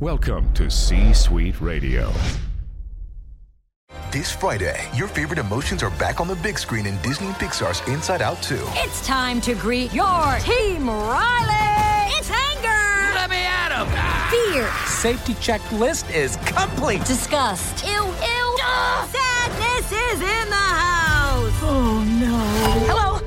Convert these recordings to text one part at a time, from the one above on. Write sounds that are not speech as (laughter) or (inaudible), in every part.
Welcome to C Suite Radio. This Friday, your favorite emotions are back on the big screen in Disney and Pixar's Inside Out 2. It's time to greet your team, Riley! It's anger! Let me at him! Fear! Safety checklist is complete! Disgust! Ew, ew! Sadness is in the house! Oh no. Hello,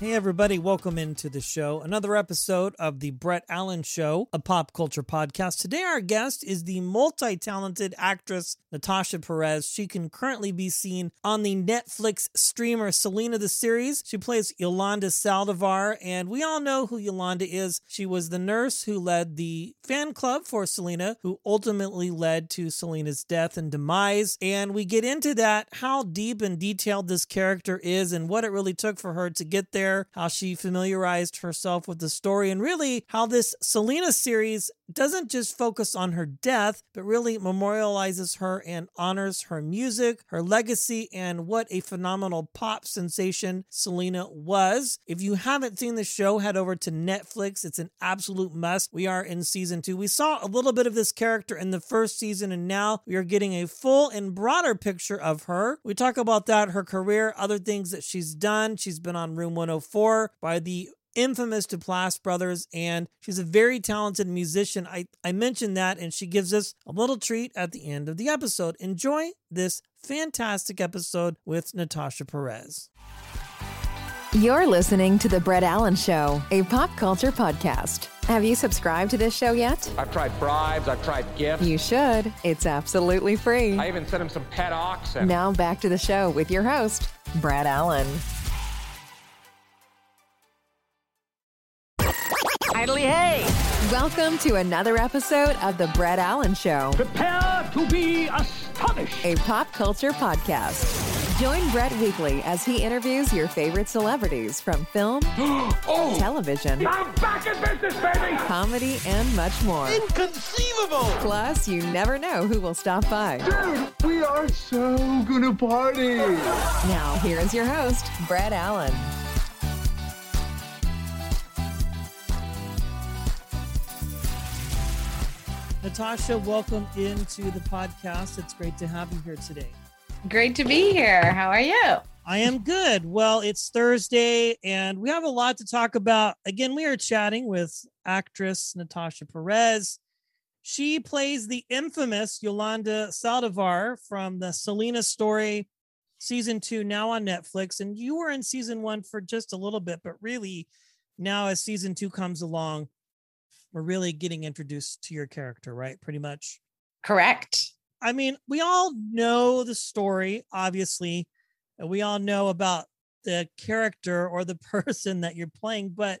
Hey, everybody, welcome into the show. Another episode of the Brett Allan Show, a pop culture podcast. Today, our guest is the multi talented actress Natasha Perez. She can currently be seen on the Netflix streamer Selena the series. She plays Yolanda Saldivar, and we all know who Yolanda is. She was the nurse who led the fan club for Selena, who ultimately led to Selena's death and demise. And we get into that, how deep and detailed this character is, and what it really took for her to get there how she familiarized herself with the story, and really how this Selena series doesn't just focus on her death, but really memorializes her and honors her music, her legacy, and what a phenomenal pop sensation Selena was. If you haven't seen the show, head over to Netflix. It's an absolute must. We are in season two. We saw a little bit of this character in the first season, and now we are getting a full and broader picture of her. We talk about that, her career, other things that she's done. She's been on Room 104 by the infamous Duplass brothers, and she's a very talented musician. I, I mentioned that, and she gives us a little treat at the end of the episode. Enjoy this fantastic episode with Natasha Perez. You're listening to The Brett Allan Show, a pop culture podcast. Have you subscribed to this show yet? I've tried bribes, I've tried gifts. You should. It's absolutely free. I even sent him some pet oxen. Now back to the show with your host, Brett Allan. Idly hey! Welcome to another episode of The Brett Allan Show, Prepare to be astonished. a pop culture podcast. Join Brett weekly as he interviews your favorite celebrities from film, (gasps) oh, television, I'm back in business, baby! comedy, and much more. Inconceivable! Plus, you never know who will stop by. Dude, we are so gonna party! Now, here is your host, Brett Allan. Natasha, welcome into the podcast. It's great to have you here today. Great to be here. How are you? I am good. Well, it's Thursday and we have a lot to talk about. Again, we are chatting with actress Natasha Perez. She plays the infamous Yolanda Saldivar from the Selena story, season two, now on Netflix. And you were in season one for just a little bit, but really now as season two comes along, we're really getting introduced to your character, right? Pretty much. Correct. I mean, we all know the story, obviously, and we all know about the character or the (laughs) person that you're playing. But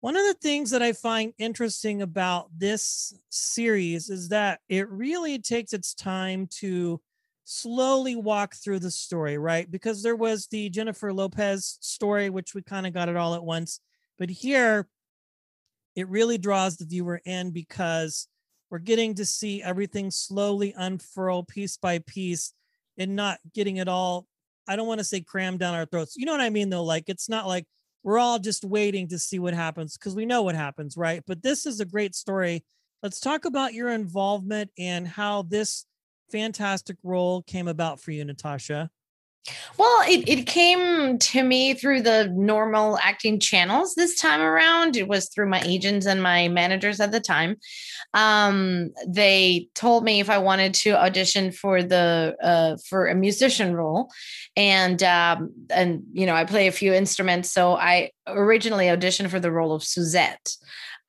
one of the things that I find interesting about this series is that it really takes its time to slowly walk through the story, right? Because there was the Jennifer Lopez story, which we kind of got it all at once. But here, it really draws the viewer in because we're getting to see everything slowly unfurl piece by piece and not getting it all i don't want to say crammed down our throats. You know what i mean though? Like it's not like we're all just waiting to see what happens because we know what happens right? But this is a great story. Let's talk about your involvement and how this fantastic role came about for you natasha Well, it, it came to me through the normal acting channels this time around. It was through my agents and my managers at the time. Um, they told me if I wanted to audition for the uh, for a musician role, and um, and you know I play a few instruments. So I originally auditioned for the role of Suzette.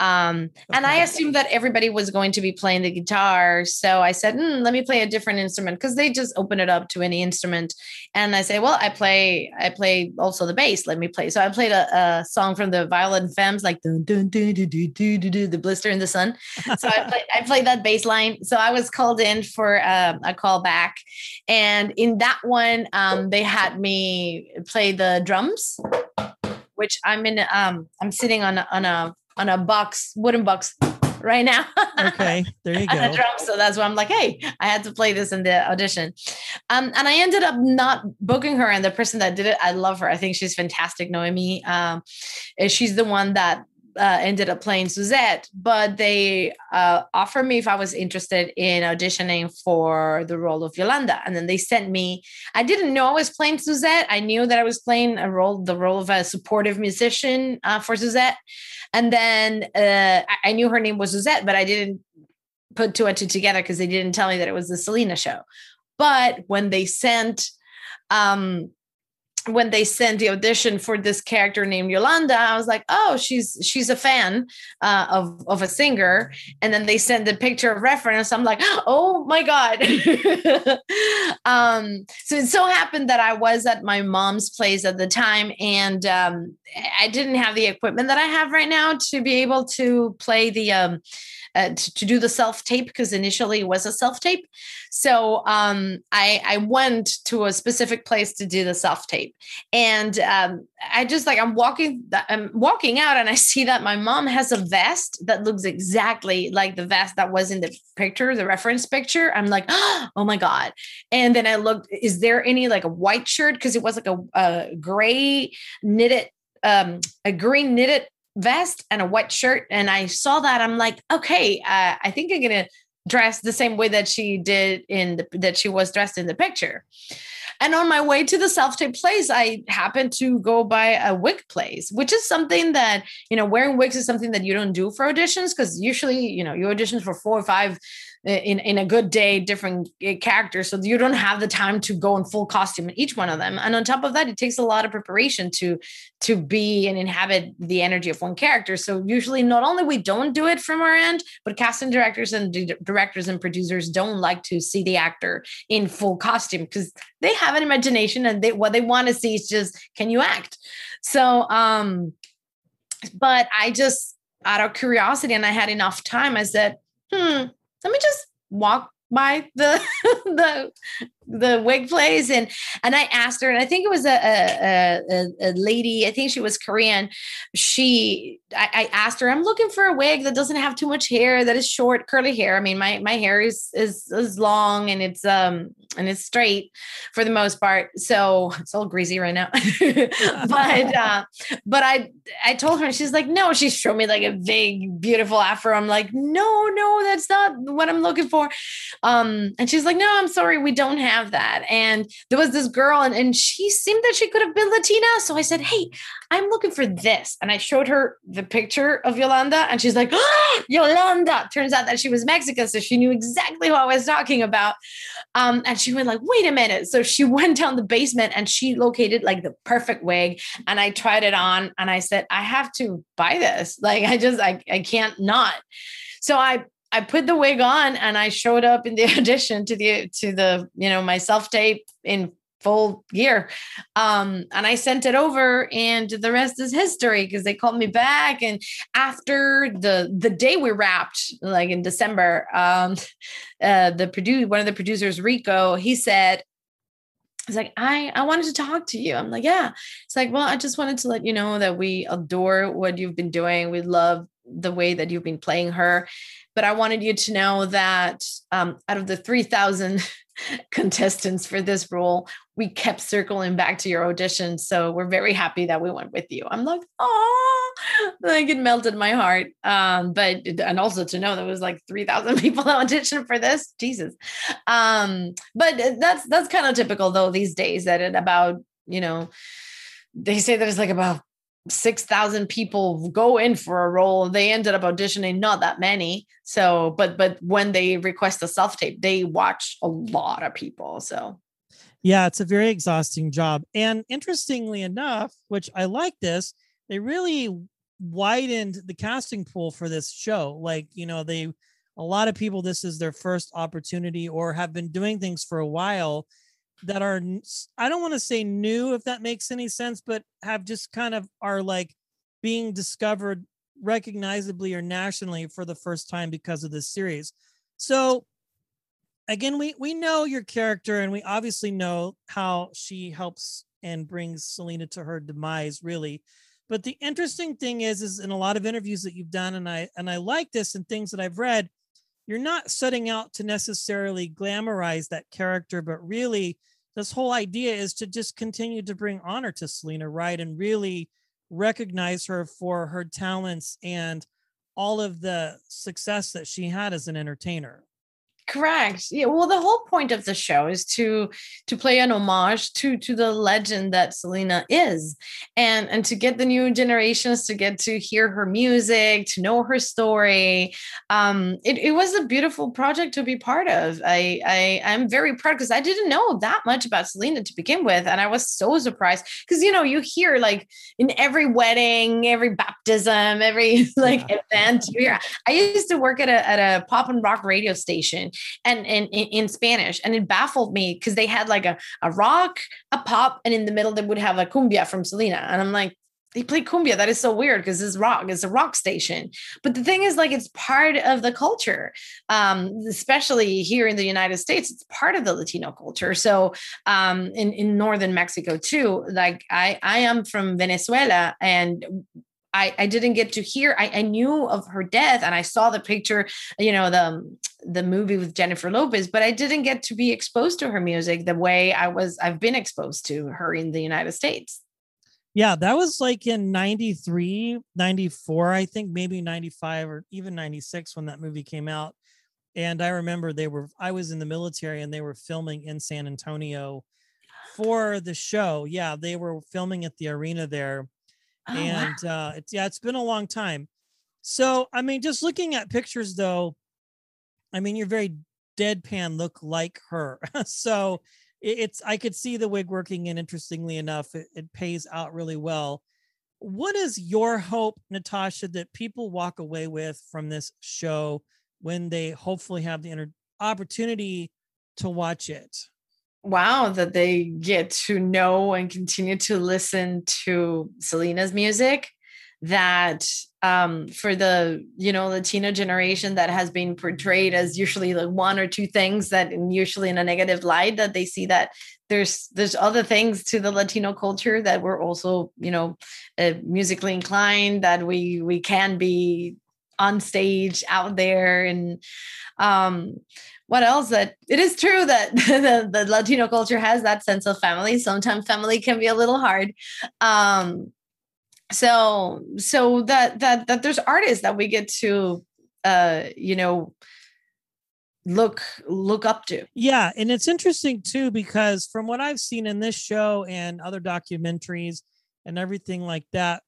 Um, and I assumed that everybody was going to be playing the guitar. So I said, "Hmm, let me play a different instrument because they just open it up to any instrument. And I say, well, I play, I play also the bass. Let me play. So I played a, a song from the Violent Femmes, like dun, dun, dun, dun, dun, dun, dun, dun, the blister in the sun. So I played, I played that bass line. So I was called in for um, a call back. And in that one, um, they had me play the drums, which I'm in, um, I'm sitting on, on a, on a box, wooden box right now. Okay, there you (laughs) go. drums. So that's why I'm like, hey, I had to play this in the audition. Um, and I ended up not booking her. And the person that did it, I love her. I think she's fantastic, Noemi. Um, she's the one that uh, ended up playing Suzette, but they uh, offered me if I was interested in auditioning for the role of Yolanda. And then they sent me, I didn't know I was playing Suzette. I knew that I was playing a role, the role of a supportive musician uh, for Suzette. And then uh, I- I knew her name was Suzette, but I didn't put two and two together because they didn't tell me that it was the Selena show. But when they sent, um, when they sent the audition for this character named Yolanda, I was like, oh, she's she's a fan uh, of of a singer. And then they sent the picture of reference. I'm like, oh my god. (laughs) um, so it so happened that I was at my mom's place at the time, and um, I didn't have the equipment that I have right now to be able to play the um, uh, to, to do the self tape because initially it was a self tape. So um, I, I went to a specific place to do the self tape, and um, I just like I'm walking I'm walking out and I see that my mom has a vest that looks exactly like the vest that was in the picture, the reference picture. I'm like, (gasps) oh my god! And then I looked, is there any like a white shirt because it was like a, a gray knitted um, a green knitted vest and a white shirt. And I saw that. I'm like, okay, uh, I think I'm gonna dress the same way that she did in the that she was dressed in the picture. And on my way to the self-tape place, I happened to go by a wig place, which is something that, you know, wearing wigs is something that you don't do for auditions because usually, you know, you audition for four or five in, in a good day, different uh, characters. So you don't have the time to go in full costume in each one of them. And on top of that, it takes a lot of preparation to to be and inhabit the energy of one character. So usually not only we don't do it from our end, but casting directors and di- directors and producers don't like to see the actor in full costume because they have an imagination and they what they want to see is just can you act? So um but I just out of curiosity and I had enough time, I said, hmm, let me just walk by the (laughs) the the wig place and and I asked her and I think it was a a, a, a lady I think she was Korean. She I, I, asked her I'm looking for a wig that doesn't have too much hair that is short curly hair. I mean my my hair is is is long and it's um and it's straight for the most part so it's all greasy right now. (laughs) (laughs) But uh but I I told her and she's like no she showed me like a big beautiful afro. I'm like no no that's not what I'm looking for. Um and she's like no I'm sorry we don't have that. And there was this girl, and, and she seemed that she could have been Latina. So I said, Hey, I'm looking for this. And I showed her the picture of Yolanda, and she's like, oh, Yolanda. Turns out that she was Mexican, so she knew exactly who I was talking about. Um, and she went like, wait a minute. So she (laughs) went down the basement and she located like the perfect wig. And I tried it on and I said, I have to buy this. Like I just I, I can't not. So I I put the wig on and I showed up in the (laughs) audition to the to the you know my self tape in full gear um and i sent it over and the rest is history because they called me back and after the the day we wrapped like in december um (laughs) uh the producer one of the producers rico he said it's like I I wanted to talk to you. I'm like, yeah. It's like, well, I just wanted to let you know that we adore what you've been doing. We love the way that you've been playing her but I wanted you to know that um, out of the 3,000 (laughs) contestants for this role, we kept circling back to your audition. So we're very happy that we went with you. I'm like, oh, like it melted my heart. Um, but and also to know there was like 3,000 (laughs) people that auditioned for this, Jesus. Um, but that's that's kind of typical though these days that it about you know they say that it's like about 6,000 people go in for a role. They ended up auditioning not that many. So, but but when they request a self tape, they watch a lot of people. So, yeah, it's a very exhausting job. And interestingly enough, which I like this, they really widened the casting pool for this show. Like, you know, they a lot of people this is their first opportunity or have been doing things for a while that are I don't want to say new if that makes any sense, but have just kind of are like being discovered recognizably or nationally for the first time because of this series. So again, we we know your character and we obviously know how she helps and brings Selena to her demise, really. But the interesting thing is, is in a lot of interviews that you've done, and I and I like this and things that I've read, you're not setting out to necessarily glamorize that character, but really this whole idea is to just continue to bring honor to Selena, right? And really recognize her for her talents and all of the success that she had as an entertainer. Correct. Yeah. Well, the whole point of the show is to to play an homage to to the legend that Selena is, and and to get the new generations to get to hear her music, to know her story. Um, it, it was a beautiful project to be part of. I I I'm very proud because I didn't know that much about Selena to begin with, and I was so surprised because you know you hear like in every wedding, every baptism, every (laughs) like yeah. event you hear. I used to work at a at a pop and rock radio station and, and, in Spanish. And it baffled me because they had like a, a rock, a pop, and in the middle they would have a cumbia from Selena. And I'm like, they play cumbia. That is so weird because it's rock. It's a rock station. But the thing is, like, it's part of the culture, um, especially here in the United States. It's part of the Latino culture. So, um, in in northern Mexico too. Like, I I am from Venezuela, and I, I didn't get to hear I, I knew of her death and I saw the picture, you know, the the movie with Jennifer Lopez, but I didn't get to be exposed to her music the way I was I've been exposed to her in the United States. Yeah, that was like in 93, 94, I think maybe 95 or even 96 when that movie came out. And I remember they were I was in the military and they were filming in San Antonio for the show. Yeah, they were filming at the arena there Oh, and wow. uh, it's yeah, it's been a long time. So I mean, just looking at pictures though, I mean, you're very deadpan look like her. (laughs) so it, it's I could see the wig working, and interestingly enough, it, it pays out really well. What is your hope, Natasha, that people walk away with from this show when they hopefully have the inter- opportunity to watch it? Wow that they get to know and continue to listen to Selena's music that um, for the you know Latino generation that has been portrayed as usually like one or two things that usually in a negative light that they see that there's there's other things to the Latino culture that we're also you know uh, musically inclined that we we can be on stage out there and um what else that it is true that (laughs) the, the latino culture has that sense of family. Sometimes family can be a little hard. Um so so that that that there's artists that we get to uh you know look look up to. Yeah and it's interesting too because from what i've seen in this show and other documentaries and everything like that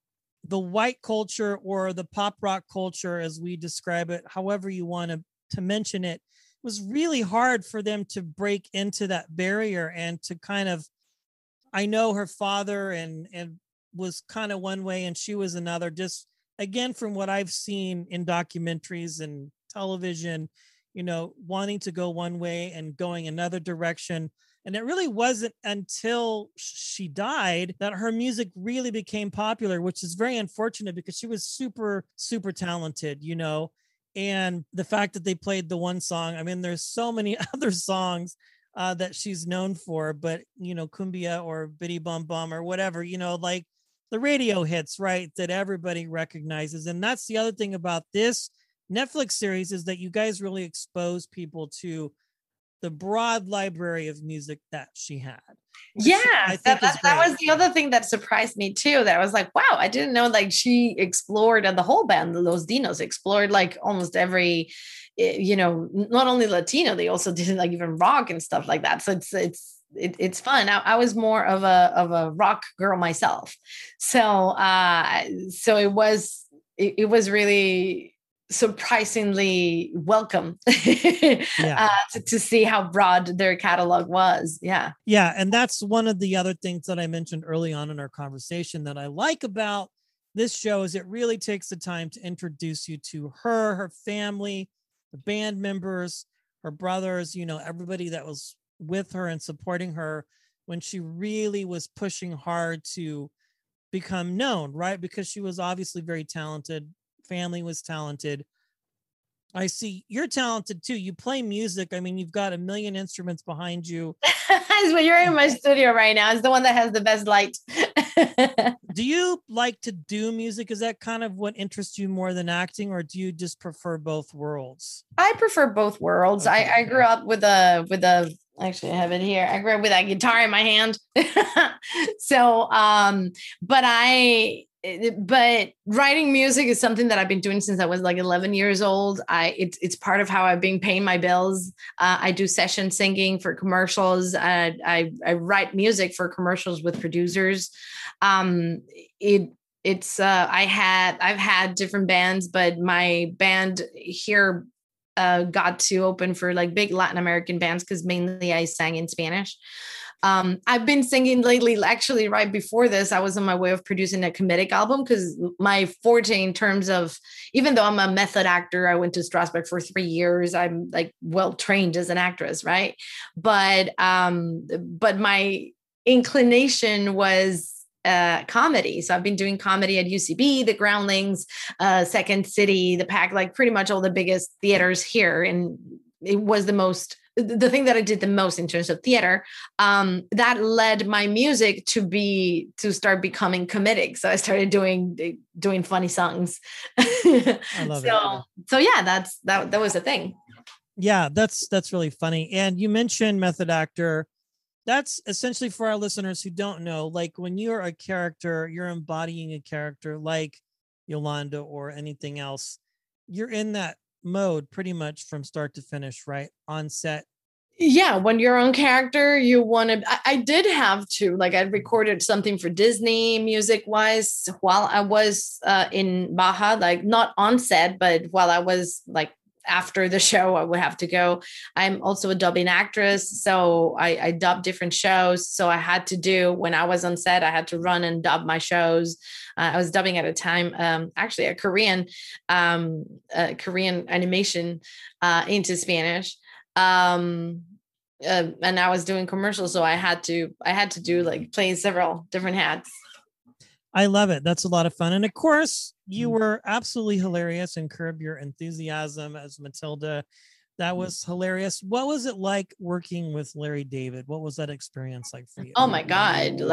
the white culture or the pop rock culture as we describe it however you want to to mention it was really hard for them to break into that barrier and to kind of I know her father and and was kind of one way and she was another just again from what I've seen in documentaries and television you know wanting to go one way and going another direction. And it really wasn't until she died that her music really became popular which is very unfortunate because she was super super talented you know and the fact that they played the one song i mean there's so many (laughs) other songs uh, that she's known for but you know cumbia or biddy bum bum or whatever you know like the radio hits right that everybody recognizes and that's the other thing about this netflix series is that you guys really expose people to the broad library of music that she had. Yeah, that, that, that, was the other thing that surprised me too. That I was like, wow, I didn't know like she explored and the whole band, Los Dinos, explored like almost every, eh, you know, not only Latino, they also (laughs) did like even rock and stuff like that. So it's it's it, it's fun. I, I, was more of a of a rock girl myself, so uh, so it was it, it was really surprisingly welcome (laughs) yeah. uh, to, to see how broad their catalog was. Yeah. Yeah. And that's one of the other things that I mentioned early on in our conversation that I like about this show is it really takes the time to introduce you to her, her family, the band members, her brothers, you know, everybody that was with her and supporting her when she really was pushing hard to become known, right? Because she was obviously very talented, family was talented I see. You're talented too. You play music. I mean, you've got a million instruments behind you. (laughs) What you're in my studio right now. It's the one that has the best light. (laughs) do you like to do music? Is that kind of what interests you more than acting, or do you just prefer both worlds? I prefer both worlds. Okay. I, I grew up with a with a actually I have it here. I grew up with a guitar in my hand. (laughs) so um, but I but writing music is something that I've been doing since I was like 11 years old. I it's it's part of how I've been paying my bills. Uh, I do session singing for commercials. I, I I write music for commercials with producers. Um, it it's uh, I had I've had different bands, but my band here uh, got to open for like big Latin American bands because mainly I sang in Spanish. Um, I've been singing lately. Actually, right before this, I was on my way of producing a comedic album because my forte in terms of, even though I'm a method actor, I went to Strasberg for three years. I'm like well trained as an actress, right? But um, but my inclination was uh, comedy. So I've been doing comedy at UCB, the Groundlings, uh, Second City, the Pack, like pretty much all the biggest theaters here. And it was the most the thing that I did the most in terms of theater, um, that led my music to be to start becoming comedic. So I started doing doing funny songs. I love (laughs) so, it. So yeah, that's that that was the thing. Yeah, that's that's really funny. And you mentioned method actor. That's essentially for our listeners who don't know, like when you're a character, you're embodying a character like Yolanda or anything else. You're in that mode pretty much from start to finish, right? On set. Yeah, when you're own character, you want to. I, I, did have to, like, I recorded something for Disney music wise while I was uh, in Baja, like, not on set, but while I was like after the (laughs) show, I would have to go. I'm also a dubbing actress, so I, I dub different shows. So I had to do when I was on set, I had to run and dub my shows. Uh, I was dubbing at a time, um, actually a Korean, um, a Korean animation uh, into Spanish. Um, uh, and I was doing commercials, so I had to I had to do like play several different hats. I love it. That's a lot of fun. And of course, you mm-hmm. were absolutely hilarious and curb your enthusiasm as Matilda that mm. was hilarious. What was it like working with Larry David? What was that experience like for you? Oh my God. (laughs)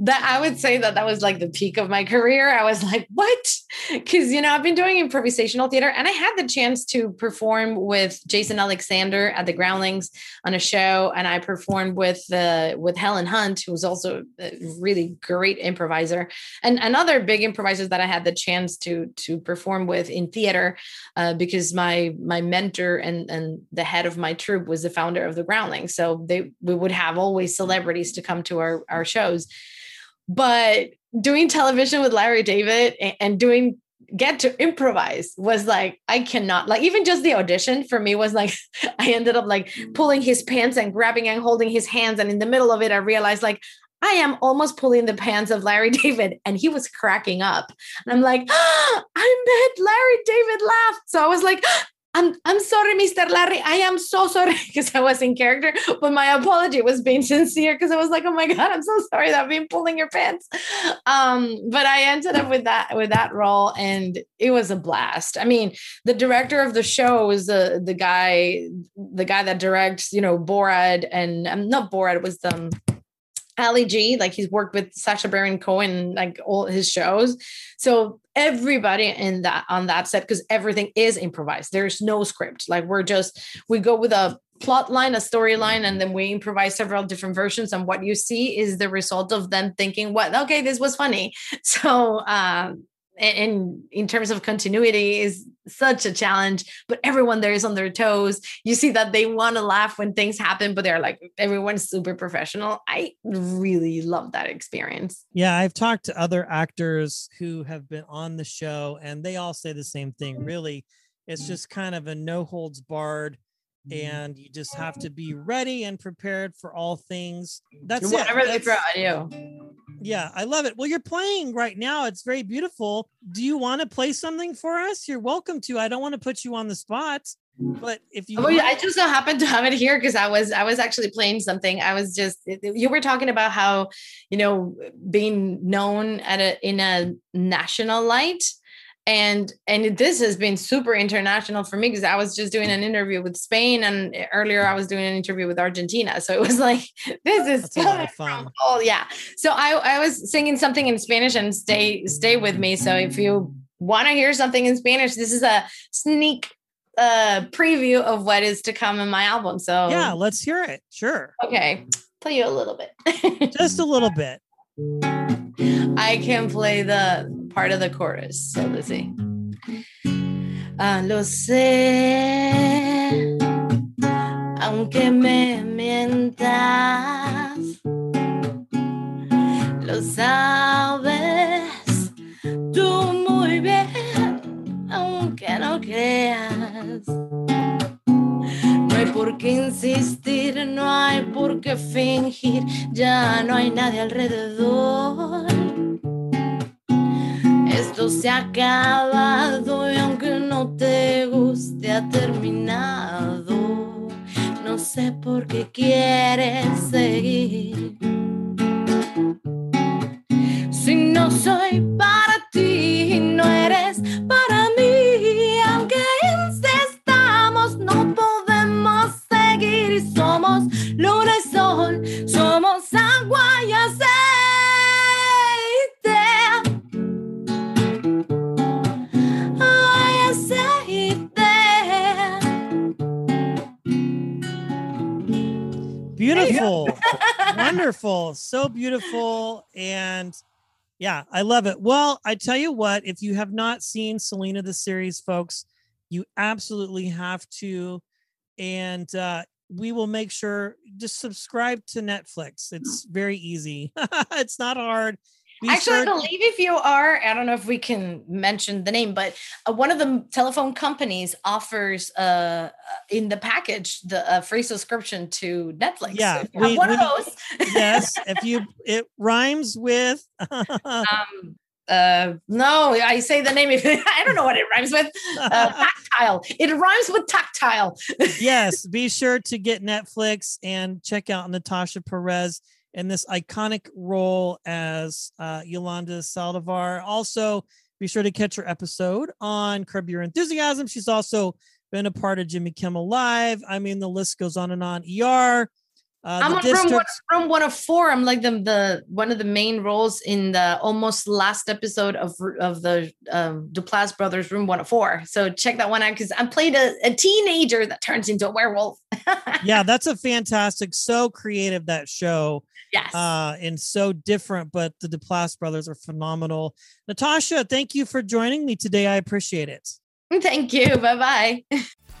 That I would say that that was like the peak of my career. I was like, what? Because, you know, I've been doing improvisational theater and I had the chance to perform with Jason Alexander at the Groundlings on a show. And I performed with, uh, with Helen Hunt, who was also a really great improviser. And another big improvisers that I had the chance to, to perform with in theater uh, because my, my my mentor and and the head of my troupe was the founder of the Groundling. So they we would have always celebrities to come to our our shows. But doing television with Larry David and, and doing get to improvise was like I cannot like even just the audition for me was like (laughs) I ended up like mm. pulling his pants and grabbing and holding his hands and in the middle of it I realized like I am almost pulling the pants of Larry (laughs) David and he was cracking up and I'm like oh, (gasps) I made Larry David laugh so I was like I'm I'm sorry, Mr. Larry. I am so sorry (laughs) because I was in character, but my apology was being sincere because I was like, oh my god, I'm so sorry that I've been pulling your pants. Um, but I ended up with that with that role, and it was a blast. I mean, the director of the show was the the guy the guy that directs, you know, Borat and um, not Borat was the um, Ali G, like he's worked with Sacha Baron Cohen, like all his shows. So everybody in that on that set, because everything is improvised. There's no script. Like we're just we go with a plot line, a storyline, and then we improvise several different versions. And what you see is the result of them thinking, "What? Okay, this was funny." (laughs) So um, and in terms of continuity is such a challenge but everyone there is on their toes. You see that they want to laugh when things happen but they're like everyone's super professional. I really love that experience. Yeah i've talked to other actors who have been on the show and they all say the same thing mm-hmm. really. It's mm-hmm. just kind of a no holds barred mm-hmm. and you just have to be ready and prepared for all things. That's whatever it. they throw at you yeah, I love it. Well, you're playing right now. It's very beautiful. Do you want to play something for us? You're welcome to. I don't want to put you on the spot, but if you, oh, want- I just so happen to have it here because I was I was actually playing something. I was just you were talking about how you know being known at a in a national light and and this has been super international for me because I was just doing an interview with Spain and earlier I was doing an interview with Argentina. So it was (laughs) like this is That's a lot fun. Oh yeah. So I I was singing something in Spanish and stay stay with me. So if you want to hear something in Spanish, this is a sneak uh preview of what is to come in my album. So Yeah, let's hear it. Sure. okay, play you a little bit. (laughs) Just a little bit. I can play the part of the chorus. So let's see. Ah, lo sé, aunque me mientas, lo sabes tú muy bien, aunque no creas. No hay por qué insistir, no hay por qué fingir, ya no hay nadie alrededor. Esto se ha acabado y aunque no te guste ha terminado. No sé por qué quieres seguir. Si no soy para Wonderful. So beautiful. And yeah, I love it. Well, I tell you what, if you have not seen Selena the series, folks, you absolutely have to. And uh, we will make sure just subscribe to Netflix. It's very easy. (laughs) it's not hard. Be Actually, I believe if you are, I don't know if we can mention the name, but uh, one of the telephone companies offers uh, in the package the uh, free subscription to Netflix. Yeah, So if you have we- one of those. yes, if you (laughs) it rhymes with (laughs) um, uh, no, I say the name. If (laughs) I don't know what it rhymes with. Uh, tactile. It rhymes with tactile. yes, be sure to get Netflix and check out Natasha Perez in this iconic role as uh, Yolanda Saldivar. Also, be sure to catch her episode on Curb Your Enthusiasm. She's also been a part of Jimmy Kimmel Live. I mean, the list goes on and on. ER. Uh, I'm on room one, district. room one of four. I'm like the the one of the main roles in the almost last episode of of the um, Duplass Brothers Room One of Four. So check that one out because I played a, a teenager that turns into a werewolf. (laughs) yeah, that's a fantastic, so creative that show. Yes. Uh, and so different, but the Duplass brothers are phenomenal. Natasha, thank you for joining me today. I appreciate it. Thank you. Bye bye. (laughs)